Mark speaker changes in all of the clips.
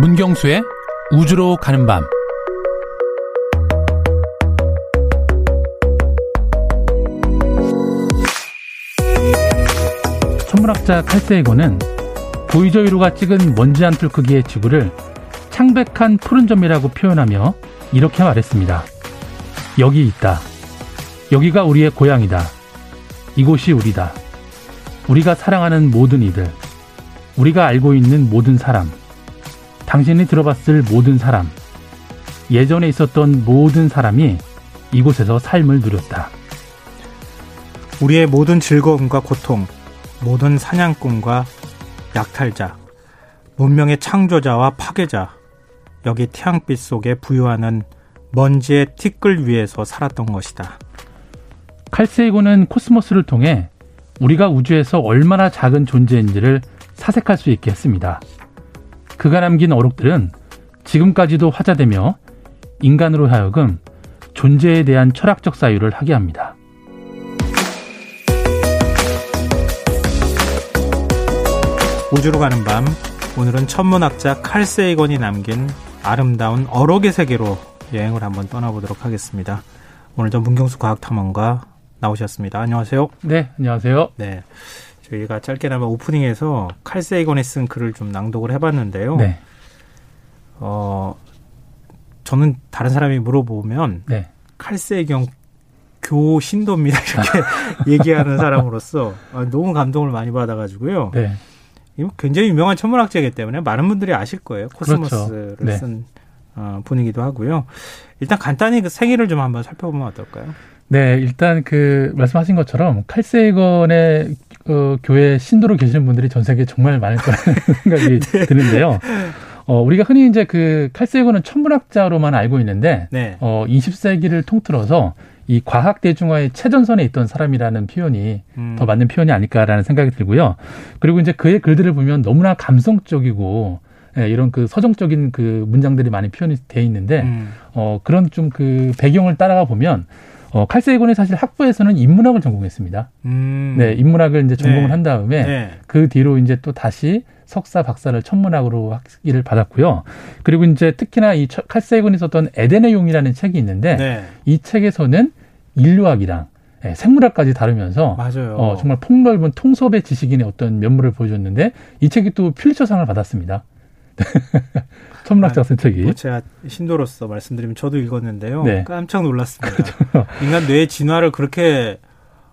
Speaker 1: 문경수의 우주로 가는 밤. 천문학자 칼세이거는 보이저 1호가 찍은 먼지 한톨 크기의 지구를 창백한 푸른 점이라고 표현하며 이렇게 말했습니다. 여기 있다. 여기가 우리의 고향이다. 이곳이 우리다. 우리가 사랑하는 모든 이들. 우리가 알고 있는 모든 사람. 당신이 들어봤을 모든 사람. 예전에 있었던 모든 사람이 이곳에서 삶을 누렸다.
Speaker 2: 우리의 모든 즐거움과 고통, 모든 사냥꾼과 약탈자, 문명의 창조자와 파괴자, 여기 태양빛 속에 부유하는 먼지의 티끌 위에서 살았던 것이다.
Speaker 1: 칼세이고는 코스모스를 통해 우리가 우주에서 얼마나 작은 존재인지를 사색할 수 있게 했습니다. 그가 남긴 어록들은 지금까지도 화자되며 인간으로 하여금 존재에 대한 철학적 사유를 하게 합니다.
Speaker 2: 우주로 가는 밤 오늘은 천문학자 칼 세이건이 남긴 아름다운 어록의 세계로 여행을 한번 떠나보도록 하겠습니다. 오늘 전 문경수 과학탐험가 나오셨습니다. 안녕하세요.
Speaker 1: 네, 안녕하세요.
Speaker 2: 네. 저희가 짧게나마 오프닝에서 칼 세이건이 쓴 글을 좀 낭독을 해봤는데요. 네. 어, 저는 다른 사람이 물어보면 네. 칼 세이건 교신도입니다. 이렇게 얘기하는 사람으로서 아, 너무 감동을 많이 받아가지고요. 네. 굉장히 유명한 천문학자이기 때문에 많은 분들이 아실 거예요. 코스모스를 그렇죠. 네. 쓴 어, 분이기도 하고요. 일단 간단히 그 생일을 좀 한번 살펴보면 어떨까요?
Speaker 1: 네, 일단 그 말씀하신 것처럼 칼세이건의 어, 교회 신도로 계시는 분들이 전 세계에 정말 많을 거라는 생각이 네. 드는데요. 어, 우리가 흔히 이제 그 칼세이건은 천문학자로만 알고 있는데, 네. 어, 20세기를 통틀어서 이 과학 대중화의 최전선에 있던 사람이라는 표현이 음. 더 맞는 표현이 아닐까라는 생각이 들고요. 그리고 이제 그의 글들을 보면 너무나 감성적이고 예, 이런 그 서정적인 그 문장들이 많이 표현이 돼 있는데 음. 어 그런 좀 그 배경을 따라가 보면 어 칼세이곤이 사실 학부에서는 인문학을 전공했습니다. 음. 네, 인문학을 이제 전공을 네. 한 다음에 네. 그 뒤로 이제 또 다시 석사 박사를 천문학으로 학위를 받았고요. 그리고 이제 특히나 이 칼세이곤이 썼던 에덴의 용이라는 책이 있는데 네. 이 책에서는 인류학이랑 예, 생물학까지 다루면서 맞아요. 어, 정말 폭넓은 통섭의 지식인의 어떤 면모를 보여줬는데 이 책이 또 퓰리처상을 받았습니다. 천문학자 쓴 책이.
Speaker 2: 뭐 제가 신도로서 말씀드리면 저도 읽었는데요. 네. 깜짝 놀랐습니다. 그렇죠. 인간 뇌의 진화를 그렇게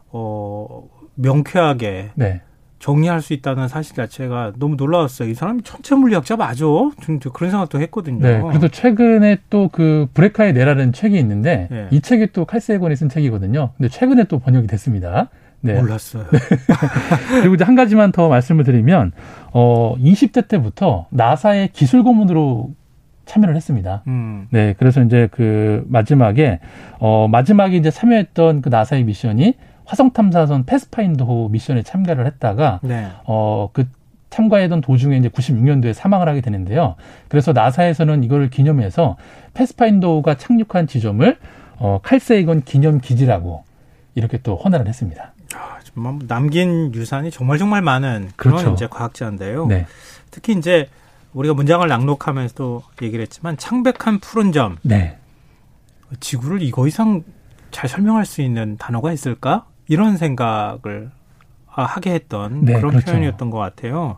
Speaker 2: 어 명쾌하게 네. 정리할 수 있다는 사실 자체가 너무 놀라웠어요. 이 사람이 천체 물리학자 맞아? 좀 그런 생각도 했거든요.
Speaker 1: 네. 그래도 최근에 또 그 브레카의 내라는 책이 있는데 네. 이 책이 또 칼세곤이 쓴 책이거든요. 근데 최근에 또 번역이 됐습니다.
Speaker 2: 네. 몰랐어요. 네.
Speaker 1: 그리고 이제 한 가지만 더 말씀을 드리면 어 20대 때부터 나사의 기술 고문으로 참여를 했습니다. 음. 네, 그래서 이제 그 마지막에 어 마지막에 이제 참여했던 그 나사의 미션이 화성 탐사선 패스파인더 미션에 참가를 했다가 네. 어그 참가했던 도중에 이제 96년도에 사망을 하게 되는데요. 그래서 나사에서는 이걸 기념해서 패스파인더가 착륙한 지점을 어 칼세이건 기념 기지라고 이렇게 또 헌화를 했습니다.
Speaker 2: 아, 정말 남긴 유산이 정말 정말 많은 그런 그렇죠. 이제 과학자인데요. 네. 특히 이제 우리가 문장을 낭독하면서 도 얘기를 했지만 창백한 푸른 점. 네. 지구를 이거 이상 잘 설명할 수 있는 단어가 있을까? 이런 생각을 아, 하게 했던 네, 그런 그렇죠. 표현이었던 것 같아요.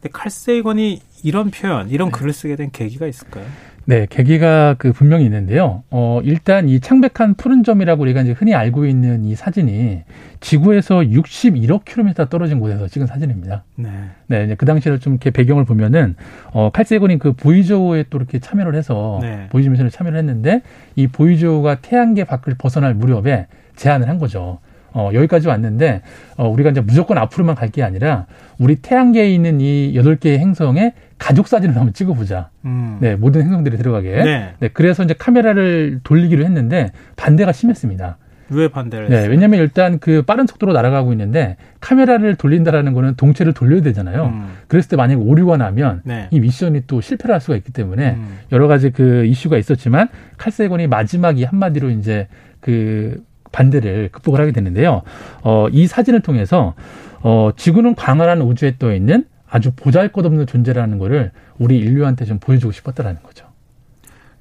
Speaker 2: 근데 칼세이건이 이런 표현, 이런 네. 글을 쓰게 된 계기가 있을까요?
Speaker 1: 네, 계기가 그 분명히 있는데요. 어, 일단 이 창백한 푸른 점이라고 우리가 이제 흔히 알고 있는 이 사진이 지구에서 61억 킬로미터 떨어진 곳에서 찍은 사진입니다. 네. 네, 이제 그 당시를 좀 이렇게 배경을 보면은 어, 칼세곤이 그 보이저우에 또 이렇게 참여를 해서 네. 보이저 미션에 참여를 했는데 이 보이저우가 태양계 밖을 벗어날 무렵에 제안을 한 거죠. 어, 여기까지 왔는데, 어, 우리가 이제 무조건 앞으로만 갈 게 아니라, 우리 태양계에 있는 이 여덟 개의 행성에 가족 사진을 한번 찍어보자. 음. 네, 모든 행성들이 들어가게. 네. 네. 그래서 이제 카메라를 돌리기로 했는데, 반대가 심했습니다.
Speaker 2: 왜 반대를
Speaker 1: 네, 왜냐면 일단 그 빠른 속도로 날아가고 있는데 카메라를 돌린다라는 거는 동체를 돌려야 되잖아요. 음. 그랬을 때 만약에 오류가 나면 네. 이 미션이 또 실패를 할 수가 있기 때문에 음. 여러 가지 그 이슈가 있었지만 칼세곤이 마지막 이 한마디로 이제 그 반대를 극복을 하게 되는데요. 어, 이 사진을 통해서 어, 지구는 광활한 우주에 떠 있는 아주 보잘것없는 존재라는 거를 우리 인류한테 좀 보여주고 싶었다라는 거죠.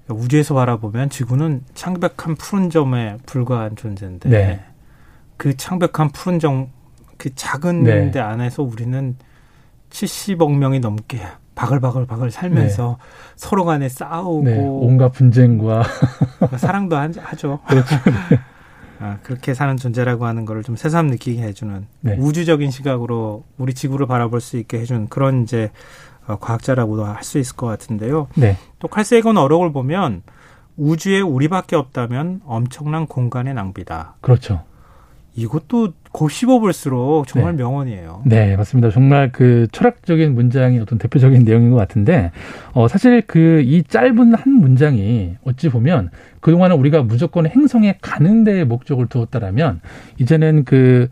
Speaker 2: 우주에서 바라보면 지구는 창백한 푸른 점에 불과한 존재인데 네. 그 창백한 푸른 점, 그 작은 네. 데 안에서 우리는 70억 명이 넘게 바글바글 바글 살면서 네. 서로 간에 싸우고 네.
Speaker 1: 온갖 분쟁과
Speaker 2: 사랑도 하죠. 그렇죠. 아, 그렇게 사는 존재라고 하는 거를 좀 새삼 느끼게 해주는 네. 우주적인 시각으로 우리 지구를 바라볼 수 있게 해준 그런 이제 어, 과학자라고도 할 수 있을 것 같은데요. 네. 또 칼세이건 어록을 보면 우주에 우리밖에 없다면 엄청난 공간의 낭비다.
Speaker 1: 그렇죠.
Speaker 2: 이것도 곱 씹어볼수록 정말 네. 명언이에요.
Speaker 1: 네, 맞습니다. 정말 그 철학적인 문장이 어떤 대표적인 내용인 것 같은데, 어, 사실 그 이 짧은 한 문장이 어찌 보면 그동안은 우리가 무조건 행성에 가는 데에 목적을 두었다라면, 이제는 그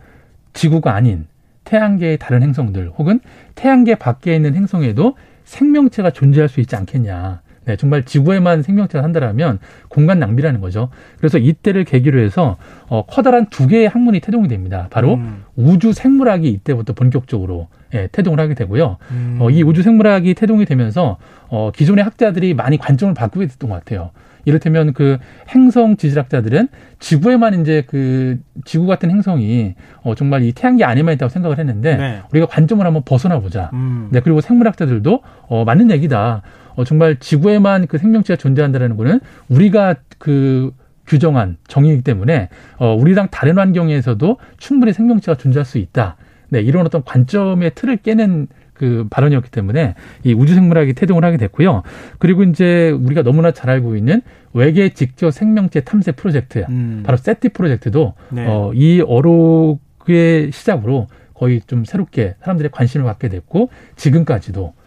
Speaker 1: 지구가 아닌 태양계의 다른 행성들 혹은 태양계 밖에 있는 행성에도 생명체가 존재할 수 있지 않겠냐. 네, 정말 지구에만 생명체가 산다라면 공간 낭비라는 거죠. 그래서 이때를 계기로 해서 어, 커다란 두 개의 학문이 태동이 됩니다. 바로 음. 우주 생물학이 이때부터 본격적으로 예, 태동을 하게 되고요. 음. 어, 이 우주 생물학이 태동이 되면서 어, 기존의 학자들이 많이 관점을 바꾸게 됐던 것 같아요. 이를테면 그 행성 지질학자들은 지구에만 이제 그 지구 같은 행성이 어 정말 이 태양계 안에만 있다고 생각을 했는데 네. 우리가 관점을 한번 벗어나 보자. 음. 네 그리고 생물학자들도 어 맞는 얘기다. 어, 정말 지구에만 그 생명체가 존재한다는 거는 우리가 그 규정한 정의이기 때문에 어, 우리랑 다른 환경에서도 충분히 생명체가 존재할 수 있다. 네, 이런 어떤 관점의 틀을 깨는 그 발언이었기 때문에 이 우주생물학이 태동을 하게 됐고요. 그리고 이제 우리가 너무나 잘 알고 있는 외계 직접 생명체 탐색 프로젝트, 음. 바로 세티 프로젝트도 네. 어, 이 어록의 시작으로 거의 좀 새롭게 사람들의 관심을 갖게 됐고 지금까지도 네,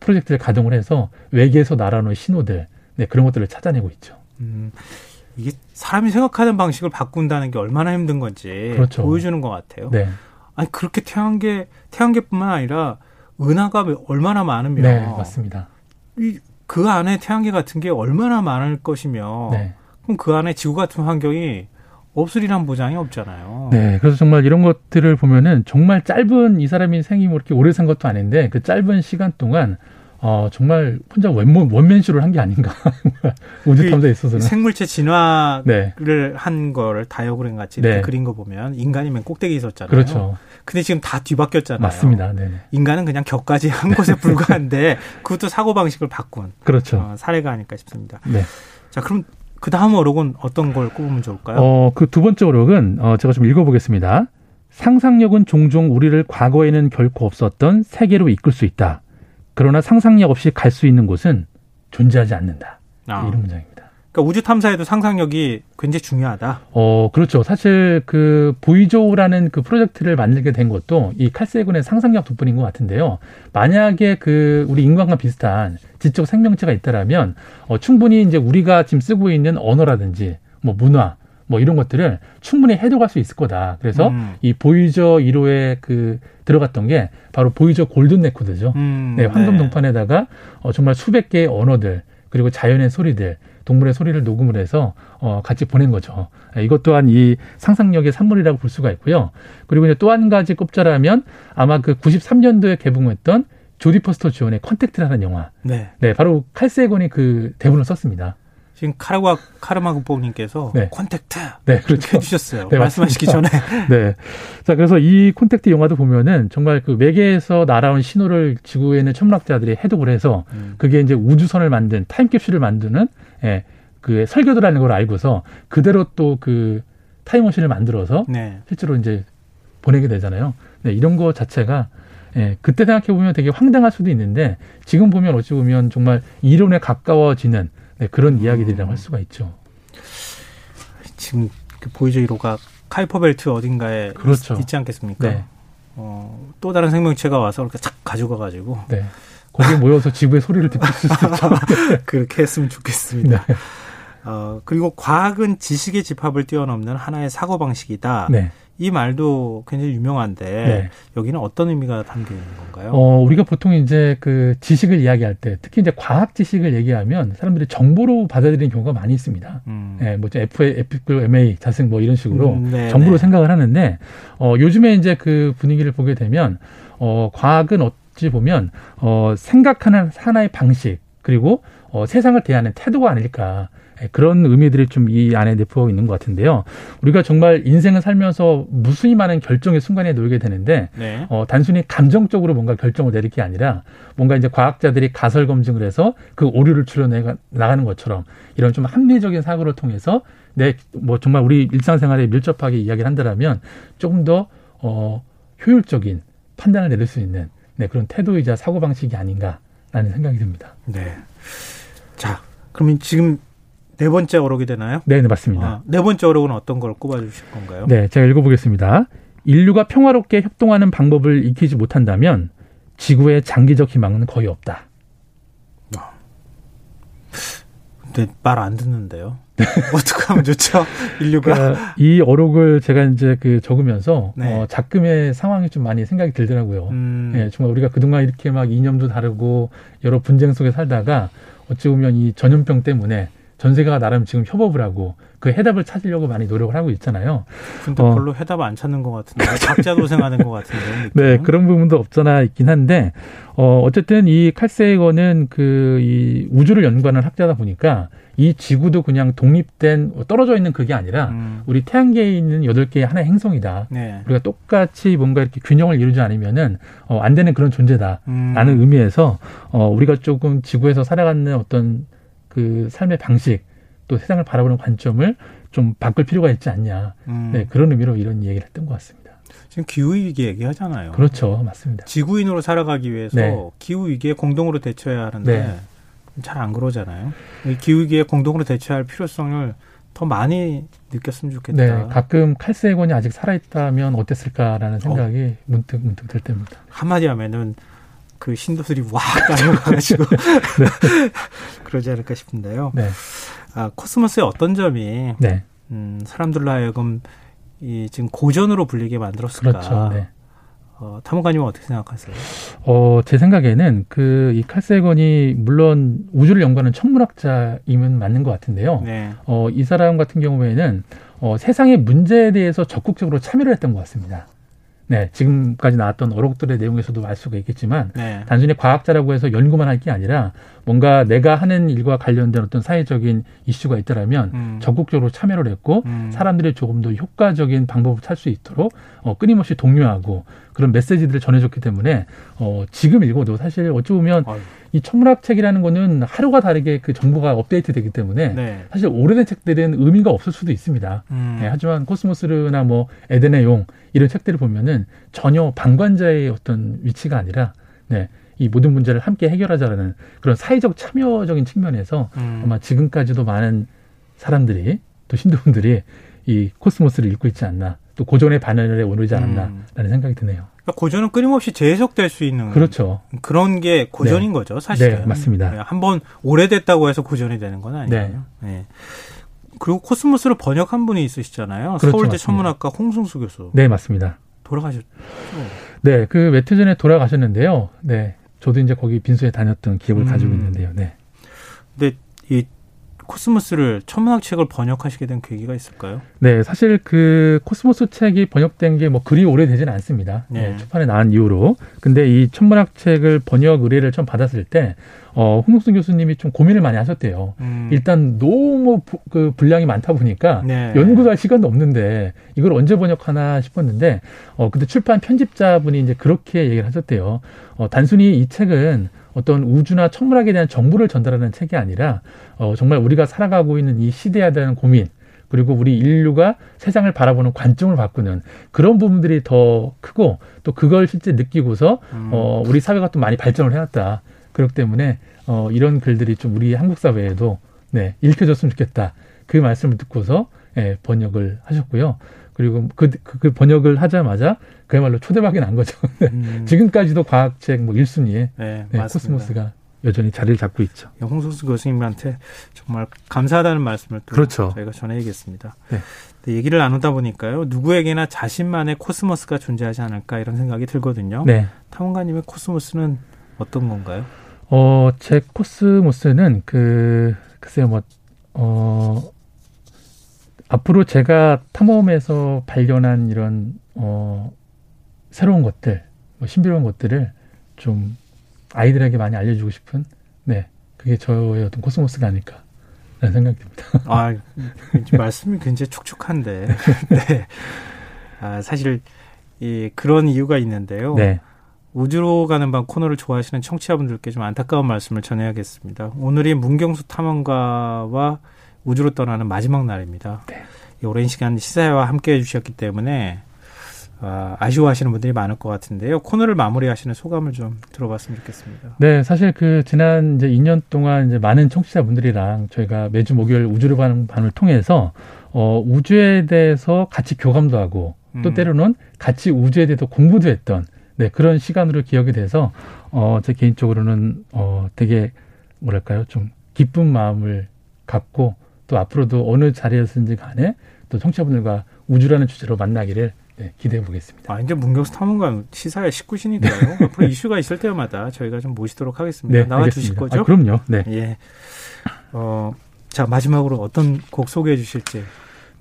Speaker 1: 프로젝트를 가동을 해서 외계에서 날아오는 신호들 네, 그런 것들을 찾아내고 있죠. 음,
Speaker 2: 이게 사람이 생각하는 방식을 바꾼다는 게 얼마나 힘든 건지 그렇죠. 보여주는 것 같아요. 네. 아니 그렇게 태양계 태양계뿐만 아니라 은하가 얼마나 많으면
Speaker 1: 네, 맞습니다.
Speaker 2: 이, 그 안에 태양계 같은 게 얼마나 많을 것이며 네. 그럼 그 안에 지구 같은 환경이 없으리란 보장이 없잖아요.
Speaker 1: 네, 그래서 정말 이런 것들을 보면은 정말 짧은 이 사람이 생이 뭐 이렇게 오래 산 것도 아닌데 그 짧은 시간 동안 어, 정말 혼자 원맨, 원맨쇼를 한 게 아닌가. 우주 탐사에 있어서는.
Speaker 2: 생물체 진화를 네. 한 거를 다이어그램 같이 네. 그린 거 보면 인간이면 꼭대기 있었잖아요. 그렇죠. 근데 지금 다 뒤바뀌었잖아요.
Speaker 1: 맞습니다. 네.
Speaker 2: 인간은 그냥 격까지 한 곳에 불과한데 그것도 사고 방식을 바꾼.
Speaker 1: 그렇죠.
Speaker 2: 어, 사례가 아닐까 싶습니다. 네. 자, 그럼 그 다음 어록은 어떤 걸 꼽으면 좋을까요?
Speaker 1: 어, 그 두 번째 어록은 어, 제가 좀 읽어보겠습니다. 상상력은 종종 우리를 과거에는 결코 없었던 세계로 이끌 수 있다. 그러나 상상력 없이 갈 수 있는 곳은 존재하지 않는다. 아. 이런 문장입니다.
Speaker 2: 그러니까 우주 탐사에도 상상력이 굉장히 중요하다.
Speaker 1: 어, 그렇죠. 사실 그 보이조라는 그 프로젝트를 만들게 된 것도 이 칼세군의 상상력 덕분인 것 같은데요. 만약에 그 우리 인간과 비슷한 지적 생명체가 있다라면 어, 충분히 이제 우리가 지금 쓰고 있는 언어라든지 뭐 문화 뭐 이런 것들을 충분히 해독할 수 있을 거다. 그래서 음. 이 보이저 1호에 그 들어갔던 게 바로 보이저 골든 레코드죠. 음, 네, 황금 네. 동판에다가 어, 정말 수백 개의 언어들 그리고 자연의 소리들 동물의 소리를 녹음을 해서 어, 같이 보낸 거죠. 이것 또한 이 상상력의 산물이라고 볼 수가 있고요. 그리고 이제 또 한 가지 꼽자라면 아마 그 93년도에 개봉했던 조디 포스터 주연의 컨택트라는 영화. 네. 네, 바로 칼 세이건이 그 대본을 썼습니다.
Speaker 2: 지금 카르마 카르마국보님께서 네. 콘택트 네, 그렇죠. 해주셨어요. 네, 말씀하시기 전에.
Speaker 1: 네. 자 그래서 이 콘택트 영화도 보면은 정말 그 외계에서 날아온 신호를 지구에 있는 천문학자들이 해독을 해서 음. 그게 이제 우주선을 만든 타임캡슐을 만드는 예, 그 설계도라는 걸 알고서 그대로 또 그 타임머신을 만들어서 네. 실제로 이제 보내게 되잖아요. 네, 이런 거 자체가 예, 그때 생각해 보면 되게 황당할 수도 있는데 지금 보면 어찌 보면 정말 이론에 가까워지는 네, 그런 음. 이야기들이라고 할 수가 있죠.
Speaker 2: 지금 그 보이저 1호가 카이퍼벨트 어딘가에 그렇죠. 있, 지 않겠습니까? 네. 어, 또 다른 생명체가 와서 이렇게 착 가져가 가지고
Speaker 1: 네. 거기에 모여서 지구의 소리를 듣고 있을 수 있죠.
Speaker 2: 그렇게 했으면 좋겠습니다. 네. 어, 그리고 과학은 지식의 집합을 뛰어넘는 하나의 사고방식이다. 네. 이 말도 굉장히 유명한데 네. 여기는 어떤 의미가 담겨 있는 건가요?
Speaker 1: 어, 우리가 보통 이제 그 지식을 이야기할 때 특히 이제 과학 지식을 얘기하면 사람들이 정보로 받아들이는 경우가 많이 있습니다. 음. 네, 뭐 F, F, MA, 자승 뭐 이런 식으로 음, 네, 정보로 네. 생각을 하는데 어, 요즘에 이제 그 분위기를 보게 되면 어, 과학은 어 찌 보면 어, 생각하는 하나의 방식 그리고 어, 세상을 대하는 태도가 아닐까. 예, 그런 의미들이 좀 이 안에 내포 있는 것 같은데요. 우리가 정말 인생을 살면서 무수히 많은 결정의 순간에 놓이게 되는데 네. 어, 단순히 감정적으로 뭔가 결정을 내릴 게 아니라 뭔가 이제 과학자들이 가설 검증을 해서 그 오류를 추려내 나가는 것처럼 이런 좀 합리적인 사고를 통해서 내 뭐 정말 우리 일상생활에 밀접하게 이야기를 한다면 조금 더 어, 효율적인 판단을 내릴 수 있는 네, 그런 태도이자 사고 방식이 아닌가라는 생각이 듭니다.
Speaker 2: 네. 자, 그러면 지금 네 번째 어록이 되나요?
Speaker 1: 네, 네 맞습니다.
Speaker 2: 아, 네 번째 어록은 어떤 걸 꼽아 주실 건가요?
Speaker 1: 네, 제가 읽어 보겠습니다. 인류가 평화롭게 협동하는 방법을 익히지 못한다면 지구의 장기적 희망은 거의 없다.
Speaker 2: 아. 근데 말 안 듣는데요. 어떻게 하면 좋죠? 인류가 그러니까
Speaker 1: 이 어록을 제가 이제 그 적으면서 네. 어, 작금의 상황이 좀 많이 생각이 들더라고요. 음. 예, 정말 우리가 그동안 이렇게 막 이념도 다르고 여러 분쟁 속에 살다가 어찌 보면 이 전염병 때문에 전 세계가 나름 지금 협업을 하고 그 해답을 찾으려고 많이 노력을 하고 있잖아요.
Speaker 2: 근데 어. 별로 해답 안 찾는 것 같은데 각자 도생하는 것 같은데.
Speaker 1: 네, 그런 부분도 없잖아 있긴 한데 어 어쨌든 이 칼세이거는 그이 우주를 연구하는 학자다 보니까 이 지구도 그냥 독립된 떨어져 있는 그게 아니라 음. 우리 태양계에 있는 여덟 개의 하나의 행성이다. 네. 우리가 똑같이 뭔가 이렇게 균형을 이루지 않으면은 어, 안 되는 그런 존재다라는 음. 의미에서 어, 우리가 조금 지구에서 살아가는 어떤 그 삶의 방식 또 세상을 바라보는 관점을 좀 바꿀 필요가 있지 않냐. 음. 네, 그런 의미로 이런 얘기를 했던 것 같습니다.
Speaker 2: 지금 기후 위기 얘기하잖아요.
Speaker 1: 그렇죠, 맞습니다.
Speaker 2: 지구인으로 살아가기 위해서 네. 기후 위기에 공동으로 대처해야 하는데 네. 잘안 그러잖아요. 기후 위기에 공동으로 대처할 필요성을 더 많이 느꼈으면 좋겠다.
Speaker 1: 네, 가끔 칼세곤이 아직 살아있다면 어땠을까라는 생각이 어. 문득 문득 들 때입니다.
Speaker 2: 한마디 하면은 그 신도들이 와 깔려가지고 네. 그러지 않을까 싶은데요. 네. 아, 코스모스의 어떤 점이 네. 음, 사람들로 하여금 이 지금 고전으로 불리게 만들었을까? 그렇죠. 네. 어, 탐험가님은 어떻게 생각하세요?
Speaker 1: 어, 제 생각에는 그 이 칼세건이 물론 우주를 연구하는 천문학자이면 맞는 것 같은데요. 네. 어, 이 사람 같은 경우에는 어, 세상의 문제에 대해서 적극적으로 참여를 했던 것 같습니다. 네, 지금까지 나왔던 어록들의 내용에서도 알 수가 있겠지만 네. 단순히 과학자라고 해서 연구만 할 게 아니라 뭔가 내가 하는 일과 관련된 어떤 사회적인 이슈가 있더라면 음. 적극적으로 참여를 했고 음. 사람들이 조금 더 효과적인 방법을 찾을 수 있도록 어, 끊임없이 독려하고 그런 메시지들을 전해줬기 때문에 어, 지금 읽어도 사실 어찌 보면 아유. 이 천문학 책이라는 거는 하루가 다르게 그 정보가 업데이트되기 때문에 네. 사실 오래된 책들은 의미가 없을 수도 있습니다. 음. 네, 하지만 코스모스나 뭐 에덴의 용 이런 책들을 보면은 전혀 방관자의 어떤 위치가 아니라 네, 이 모든 문제를 함께 해결하자라는 그런 사회적 참여적인 측면에서 음. 아마 지금까지도 많은 사람들이 또 신도분들이 이 코스모스를 읽고 있지 않나 또 고전의 반열에 오르지 않았나라는 음. 생각이 드네요.
Speaker 2: 그러니까 고전은 끊임없이 재해석될 수 있는
Speaker 1: 그렇죠.
Speaker 2: 그런 게 고전인 네. 거죠, 사실은.
Speaker 1: 네, 맞습니다. 네,
Speaker 2: 한번 오래됐다고 해서 고전이 되는 건 아니에요. 네. 네. 그리고 코스모스를 번역한 분이 있으시잖아요. 그렇죠, 서울대 맞습니다. 천문학과 홍승수 교수.
Speaker 1: 네, 맞습니다.
Speaker 2: 돌아가셨죠.
Speaker 1: 네, 그 며칠 전에 돌아가셨는데요. 네, 저도 이제 거기 빈소에 다녔던 기억을 음. 가지고 있는데요. 네.
Speaker 2: 근데 이 코스모스를 천문학 책을 번역하시게 된 계기가 있을까요?
Speaker 1: 네, 사실 그 코스모스 책이 번역된 게 뭐 그리 오래되지는 않습니다. 네. 네, 초판에 나온 이후로. 근데 이 천문학 책을 번역 의뢰를 처음 받았을 때 어, 홍승수 교수님이 좀 고민을 많이 하셨대요. 음. 일단 너무 부, 그 분량이 많다 보니까 네. 연구할 시간도 없는데 이걸 언제 번역하나 싶었는데 어, 근데 출판 편집자분이 이제 그렇게 얘기를 하셨대요. 어, 단순히 이 책은 어떤 우주나 천문학에 대한 정보를 전달하는 책이 아니라 어, 정말 우리가 살아가고 있는 이 시대에 대한 고민 그리고 우리 인류가 세상을 바라보는 관점을 바꾸는 그런 부분들이 더 크고 또 그걸 실제 느끼고서 음. 어, 우리 사회가 또 많이 발전을 해왔다. 그렇기 때문에 어, 이런 글들이 좀 우리 한국 사회에도 네, 읽혀졌으면 좋겠다. 그 말씀을 듣고서 예, 번역을 하셨고요. 그리고 그, 그, 그 번역을 하자마자 그야말로 초대박이 난 거죠. 음. 지금까지도 과학책 뭐 1순위에 네, 네, 코스모스가 여전히 자리를 잡고 있죠.
Speaker 2: 홍승수 교수님한테 정말 감사하다는 말씀을 또 그렇죠. 저희가 전해야겠습니다. 네. 네, 얘기를 나누다 보니까요. 누구에게나 자신만의 코스모스가 존재하지 않을까 이런 생각이 들거든요. 네. 탐험가님의 코스모스는 어떤 건가요?
Speaker 1: 어, 제 코스모스는 그 글쎄요 뭐 어, 앞으로 제가 탐험에서 발견한 이런 어, 새로운 것들 뭐 신비로운 것들을 좀 아이들에게 많이 알려주고 싶은 네 그게 저의 어떤 코스모스가 아닐까 라는 생각이 듭니다.
Speaker 2: 아 말씀이 굉장히 촉촉한데 네. 아, 사실 이 그런 이유가 있는데요. 네. 우주로 가는 밤 코너를 좋아하시는 청취자분들께 좀 안타까운 말씀을 전해야겠습니다. 오늘이 문경수 탐험가와 우주로 떠나는 마지막 날입니다. 네. 오랜 시간 시사회와 함께 해주셨기 때문에 아, 아쉬워하시는 분들이 많을 것 같은데요. 코너를 마무리하시는 소감을 좀 들어봤으면 좋겠습니다.
Speaker 1: 네, 사실 그 지난 이제 2년 동안 이제 많은 청취자분들이랑 저희가 매주 목요일 우주로 가는 밤을 통해서 어, 우주에 대해서 같이 교감도 하고 또 음. 때로는 같이 우주에 대해서 공부도 했던 네, 그런 시간으로 기억이 돼서 어, 제 개인적으로는 어, 되게 뭐랄까요? 좀 기쁜 마음을 갖고 또 앞으로도 어느 자리에서든지 간에 또 청취자분들과 우주라는 주제로 만나기를 네, 기대해 보겠습니다.
Speaker 2: 아, 이제 문경수 탐험관 시사의 식구시니까요. 앞으로 이슈가 있을 때마다 저희가 좀 모시도록 하겠습니다. 네, 나와 주실 거죠?
Speaker 1: 아, 그럼요. 네.
Speaker 2: 예. 어, 자, 마지막으로 어떤 곡 소개해 주실지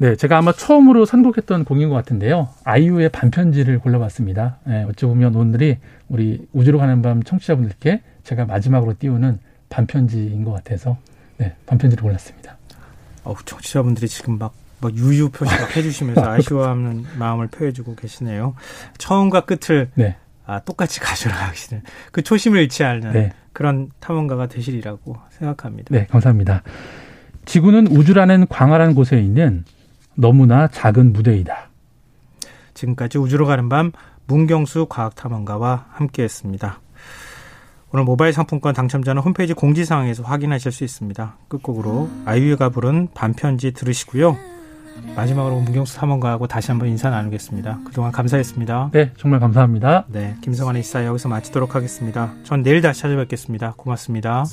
Speaker 1: 네, 제가 아마 처음으로 선곡했던 곡인 것 같은데요. 아이유의 반편지를 골라봤습니다. 네, 어찌 보면 오늘이 우리 우주로 가는 밤 청취자분들께 제가 마지막으로 띄우는 반편지인 것 같아서 네, 반편지를 골랐습니다.
Speaker 2: 어, 청취자분들이 지금 막, 막 유유 표시 막 해주시면서 아쉬워하는 마음을 표해주고 계시네요. 처음과 끝을 네. 아, 똑같이 가져가시는 그 초심을 잃지 않는 네. 그런 탐험가가 되시리라고 생각합니다.
Speaker 1: 네, 감사합니다. 지구는 우주라는 광활한 곳에 있는 너무나 작은 무대이다.
Speaker 2: 지금까지 우주로 가는 밤 문경수 과학탐험가와 함께했습니다. 오늘 모바일 상품권 당첨자는 홈페이지 공지사항에서 확인하실 수 있습니다. 끝곡으로 아이유가 부른 반편지 들으시고요. 마지막으로 문경수 탐험가하고 다시 한번 인사 나누겠습니다. 그동안 감사했습니다.
Speaker 1: 네, 정말 감사합니다.
Speaker 2: 네, 김성환의 시사 여기서 마치도록 하겠습니다. 전 내일 다시 찾아뵙겠습니다. 고맙습니다.